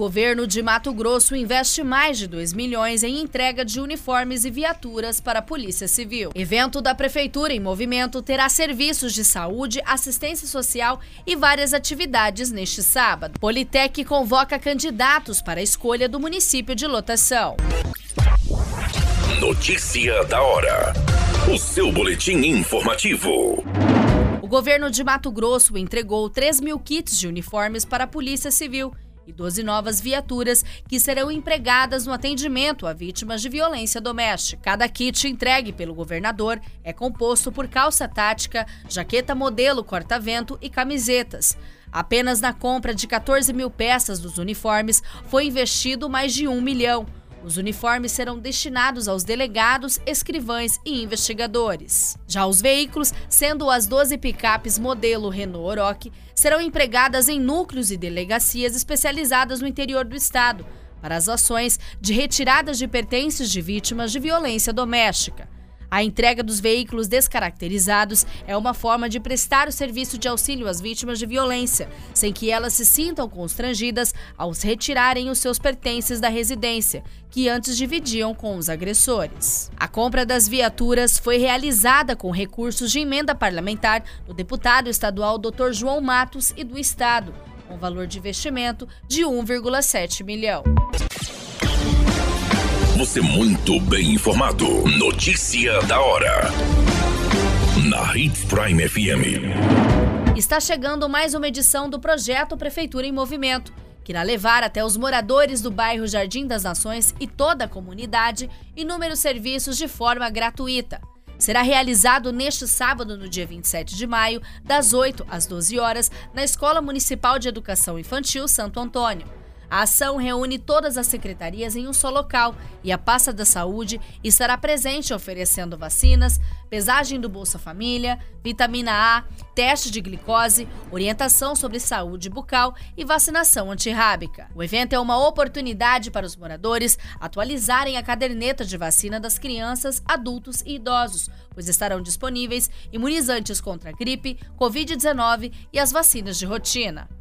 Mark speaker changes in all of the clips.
Speaker 1: O governo de Mato Grosso investe mais de 2 milhões em entrega de uniformes e viaturas para a Polícia Civil. Evento da Prefeitura em Movimento terá serviços de saúde, assistência social e várias atividades neste sábado. Politec convoca candidatos para a escolha do município de lotação.
Speaker 2: Notícia da hora. O seu boletim informativo.
Speaker 1: O governo de Mato Grosso entregou 3 mil kits de uniformes para a Polícia Civil e 12 novas viaturas que serão empregadas no atendimento a vítimas de violência doméstica. Cada kit entregue pelo governador é composto por calça tática, jaqueta modelo corta-vento e camisetas. Apenas na compra de 14 mil peças dos uniformes foi investido mais de um milhão. Os uniformes serão destinados aos delegados, escrivães e investigadores. Já os veículos, sendo as 12 picapes modelo Renault Oroch, serão empregadas em núcleos e delegacias especializadas no interior do estado para as ações de retiradas de pertences de vítimas de violência doméstica. A entrega dos veículos descaracterizados é uma forma de prestar o serviço de auxílio às vítimas de violência, sem que elas se sintam constrangidas ao retirarem os seus pertences da residência, que antes dividiam com os agressores. A compra das viaturas foi realizada com recursos de emenda parlamentar do deputado estadual Dr. João Matos e do Estado, com valor de investimento de 1,7 milhão.
Speaker 2: Você muito bem informado. Notícia da hora. Na Hits Prime FM.
Speaker 1: Está chegando mais uma edição do projeto Prefeitura em Movimento, que irá levar até os moradores do bairro Jardim das Nações e toda a comunidade inúmeros serviços de forma gratuita. Será realizado neste sábado, no dia 27 de maio, das 8 às 12 horas, na Escola Municipal de Educação Infantil Santo Antônio. A ação reúne todas as secretarias em um só local e a pasta da saúde estará presente oferecendo vacinas, pesagem do Bolsa Família, vitamina A, teste de glicose, orientação sobre saúde bucal e vacinação antirrábica. O evento é uma oportunidade para os moradores atualizarem a caderneta de vacina das crianças, adultos e idosos, pois estarão disponíveis imunizantes contra gripe, Covid-19 e as vacinas de rotina.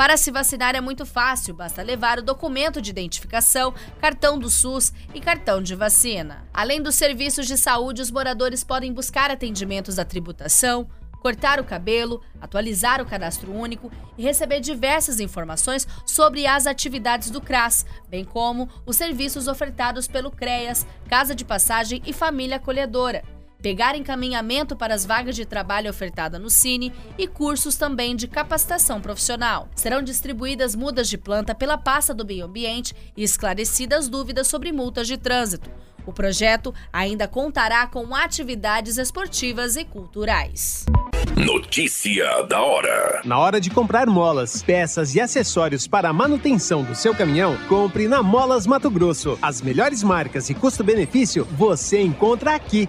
Speaker 1: Para se vacinar é muito fácil, basta levar o documento de identificação, cartão do SUS e cartão de vacina. Além dos serviços de saúde, os moradores podem buscar atendimentos da tributação, cortar o cabelo, atualizar o cadastro único e receber diversas informações sobre as atividades do CRAS, bem como os serviços ofertados pelo CREAS, Casa de Passagem e Família Acolhedora pegar encaminhamento para as vagas de trabalho ofertada no Cine e cursos também de capacitação profissional. Serão distribuídas mudas de planta pela pasta do meio ambiente e esclarecidas dúvidas sobre multas de trânsito. O projeto ainda contará com atividades esportivas e culturais.
Speaker 2: Notícia da hora.
Speaker 3: Na hora de comprar molas, peças e acessórios para a manutenção do seu caminhão, compre na Molas Mato Grosso. As melhores marcas e custo-benefício você encontra aqui.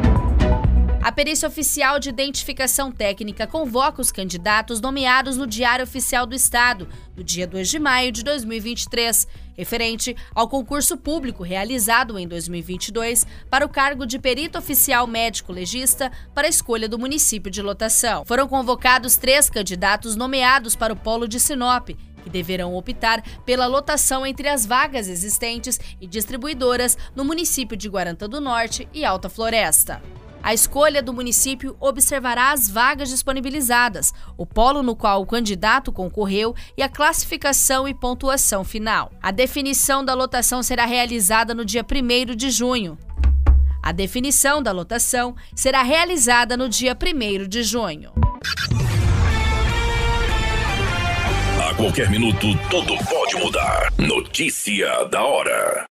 Speaker 1: A perícia oficial de identificação técnica convoca os candidatos nomeados no Diário Oficial do Estado, no dia 2 de maio de 2023, referente ao concurso público realizado em 2022 para o cargo de perito oficial médico legista para a escolha do município de lotação. Foram convocados três candidatos nomeados para o polo de Sinop, que deverão optar pela lotação entre as vagas existentes e distribuidoras no município de Guarantã do Norte e Alta Floresta. A escolha do município observará as vagas disponibilizadas, o polo no qual o candidato concorreu e a classificação e pontuação final. A definição da lotação será realizada no dia 1 de junho. A definição da lotação será realizada no dia 1 de junho.
Speaker 2: A qualquer minuto, tudo pode mudar. Notícia da hora.